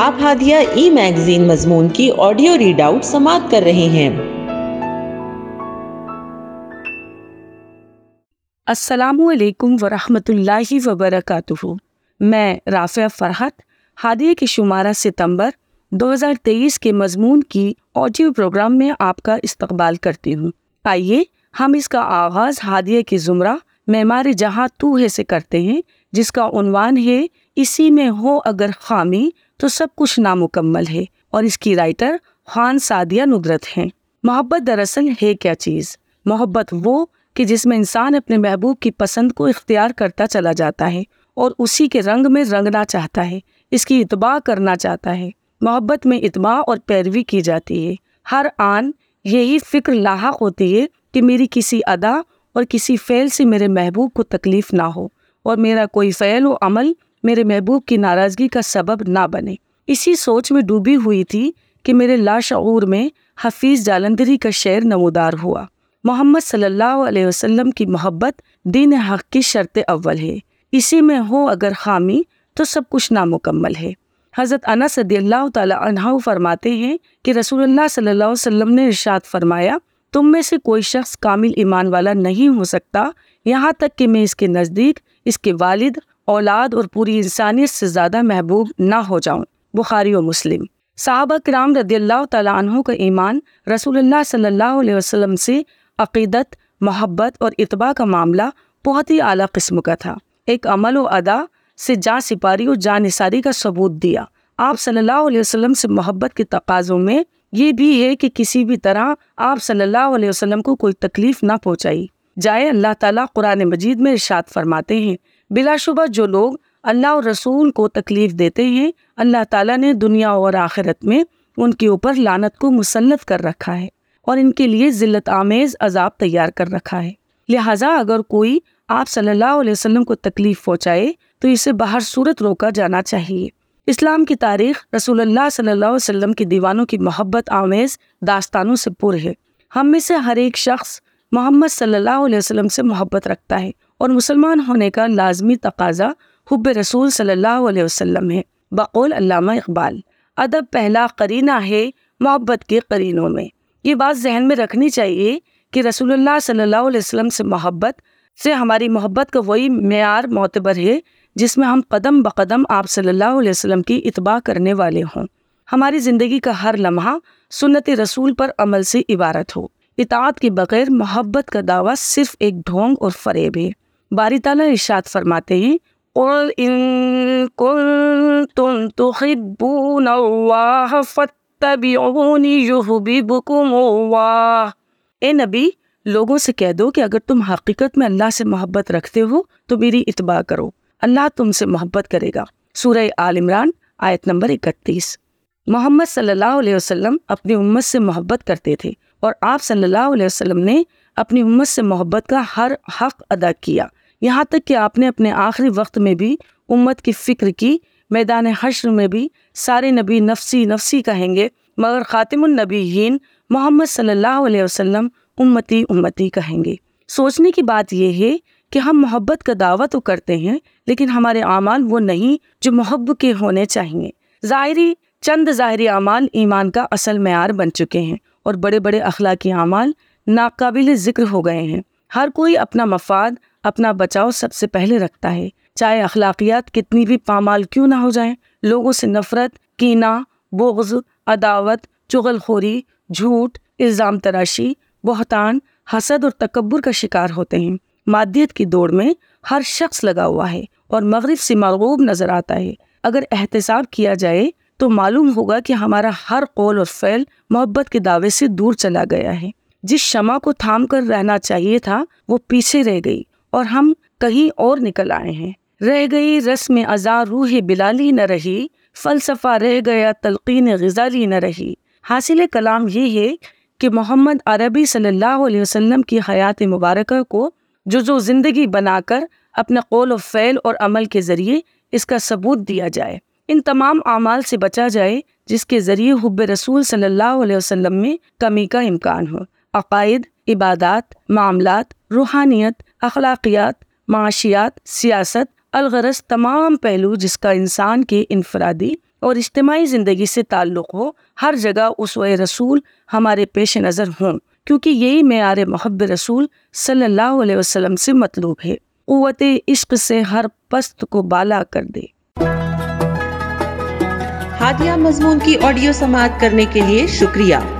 آپ ہادیہ ای میگزین مضمون کی آڈیو ریڈ آؤٹ سماعت کر رہے ہیں۔ السلام علیکم ورحمۃ اللہ وبرکاتہ۔ میں رافع فرحت، ہادیہ کے شمارہ ستمبر دو ہزار تیئیس کے مضمون کی آڈیو پروگرام میں آپ کا استقبال کرتی ہوں۔ آئیے، ہم اس کا آغاز ہادیہ کے زمرہ معمار جہاں تو ہے سے کرتے ہیں، جس کا عنوان ہے، اسی میں ہو اگر خامی تو سب کچھ نامکمل ہے اور اس کی رائٹر خان سعدیہ ندرت ہیں۔ محبت دراصل ہے کیا چیز؟ محبت وہ کہ جس میں انسان اپنے محبوب کی پسند کو اختیار کرتا چلا جاتا ہے اور اسی کے رنگ میں رنگنا چاہتا ہے، اس کی اتباع کرنا چاہتا ہے۔ محبت میں اتباع اور پیروی کی جاتی ہے۔ ہر آن یہی فکر لاحق ہوتی ہے کہ میری کسی ادا اور کسی فعل سے میرے محبوب کو تکلیف نہ ہو اور میرا کوئی فعل و عمل میرے محبوب کی ناراضگی کا سبب نہ بنے۔ اسی سوچ میں ڈوبی ہوئی تھی کہ میرے لاشعور میں حفیظ جالندری کا شعر نمودار ہوا۔ محمد صلی اللہ علیہ وسلم کی محبت دین حق کی شرط اول ہے۔ اسی میں ہو اگر خامی تو سب کچھ نامکمل ہے۔ حضرت انس صدی اللہ تعالیٰ عنہ فرماتے ہیں کہ رسول اللہ صلی اللہ علیہ وسلم نے ارشاد فرمایا، تم میں سے کوئی شخص کامل ایمان والا نہیں ہو سکتا، یہاں تک کہ میں اس کے نزدیک اس کے والد اولاد اور پوری انسانیت سے زیادہ محبوب نہ ہو جاؤں۔ بخاری و مسلم۔ صحابہ کرام رضی اللہ تعالیٰ عنہ کا ایمان رسول اللہ صلی اللہ علیہ وسلم سے عقیدت، محبت اور اتباع کا معاملہ بہت ہی اعلیٰ قسم کا تھا۔ ایک عمل و ادا سے جان سپاری اور جان نثاری کا ثبوت دیا۔ آپ صلی اللہ علیہ وسلم سے محبت کے تقاضوں میں یہ بھی ہے کہ کسی بھی طرح آپ صلی اللہ علیہ وسلم کو کوئی تکلیف نہ پہنچائی۔ جائے اللہ تعالیٰ قرآن مجید میں ارشاد فرماتے ہیں بلا شبہ جو لوگ اللہ اور رسول کو تکلیف دیتے ہیں، اللہ تعالیٰ نے دنیا اور آخرت میں ان کے اوپر لانت کو مسلط کر رکھا ہے اور ان کے لیے ذلت آمیز عذاب تیار کر رکھا ہے۔ لہٰذا اگر کوئی آپ صلی اللہ علیہ وسلم کو تکلیف پہنچائے تو اسے باہر صورت روکا جانا چاہیے۔ اسلام کی تاریخ رسول اللہ صلی اللہ علیہ وسلم کی دیوانوں کی محبت آمیز داستانوں سے پر ہے۔ ہم میں سے ہر ایک شخص محمد صلی اللہ علیہ وسلم سے محبت رکھتا ہے۔ اور مسلمان ہونے کا لازمی تقاضا حب رسول صلی اللہ علیہ وسلم ہے۔ بقول علامہ اقبال، ادب پہلا قرینہ ہے محبت کے قرینوں میں۔ یہ بات ذہن میں رکھنی چاہیے کہ رسول اللہ صلی اللہ علیہ وسلم سے محبت سے ہماری محبت کا وہی معیار معتبر ہے جس میں ہم قدم بقدم آپ صلی اللہ علیہ وسلم کی اتباع کرنے والے ہوں۔ ہماری زندگی کا ہر لمحہ سنت رسول پر عمل سے عبارت ہو۔ اطاعت کے بغیر محبت کا دعویٰ صرف ایک ڈھونگ اور فریب ہے۔ باری تعالیٰ ارشاد فرماتے ہیں، قل ان کنتم تحبون اللہ فاتبعونی یحببکم اللہ اے نبی، لوگوں سے کہہ دو کہ اگر تم حقیقت میں اللہ سے محبت رکھتے ہو تو میری اتباع کرو۔ اللہ تم سے محبت کرے گا۔ سورہ آل عمران، آیت نمبر اکتیس۔ محمد صلی اللہ علیہ وسلم اپنی امت سے محبت کرتے تھے اور آپ صلی اللہ علیہ وسلم نے اپنی امت سے محبت کا ہر حق ادا کیا۔ یہاں تک کہ آپ نے اپنے آخری وقت میں بھی امت کی فکر کی، میدان حشر میں بھی سارے نبی نفسی نفسی کہیں گے، مگر خاتم النبی محمد صلی اللہ علیہ وسلم امتی امتی کہیں گے۔ سوچنے کی بات یہ ہے کہ ہم محبت کا دعویٰ تو کرتے ہیں، لیکن ہمارے اعمال وہ نہیں جو محبت کے ہونے چاہیے۔ ظاہری، چند ظاہری اعمال ایمان کا اصل معیار بن چکے ہیں اور بڑے بڑے اخلاقی اعمال ناقابل ذکر ہو گئے ہیں۔ ہر کوئی اپنا مفاد اپنا بچاؤ سب سے پہلے رکھتا ہے۔ چاہے اخلاقیات کتنی بھی پامال کیوں نہ ہو جائیں، لوگوں سے نفرت کینا بغض، عداوت چغل خوری جھوٹ، الزام تراشی، بہتان، حسد اور تکبر کا شکار ہوتے ہیں۔ مادیت کی دوڑ میں ہر شخص لگا ہوا ہے اور مغرب سے مرغوب نظر آتا ہے۔ اگر احتساب کیا جائے تو معلوم ہوگا کہ ہمارا ہر قول اور فعل محبت کے دعوے سے دور چلا گیا ہے۔ جس شمع کو تھام کر رہنا چاہیے تھا، وہ پیچھے رہ گئی۔ اور ہم کہیں اور نکل آئے ہیں۔ رہ گئی رسم ازا روح بلالی نہ رہی، فلسفہ رہ گیا تلقین غزالی نہ رہی۔ حاصل کلام یہ ہے کہ محمد عربی صلی اللہ علیہ وسلم کی حیات مبارکہ کو جو جو زندگی بنا کر اپنے قول و فعل اور عمل کے ذریعے اس کا ثبوت دیا جائے۔ ان تمام اعمال سے بچا جائے جس کے ذریعے حب رسول صلی اللہ علیہ وسلم میں کمی کا امکان ہو۔ عقائد، عبادات، معاملات، روحانیت اخلاقیات، معاشیات، سیاست، الغرض تمام پہلو جس کا انسان کے انفرادی اور اجتماعی زندگی سے تعلق ہو، ہر جگہ اسوہ رسول ہمارے پیش نظر ہوں، کیونکہ یہی معیار محب رسول صلی اللہ علیہ وسلم سے مطلوب ہے۔ قوت عشق سے ہر پست کو بالا کر دے۔ ہادیہ مضمون کی آڈیو سماعت کرنے کے لیے شکریہ۔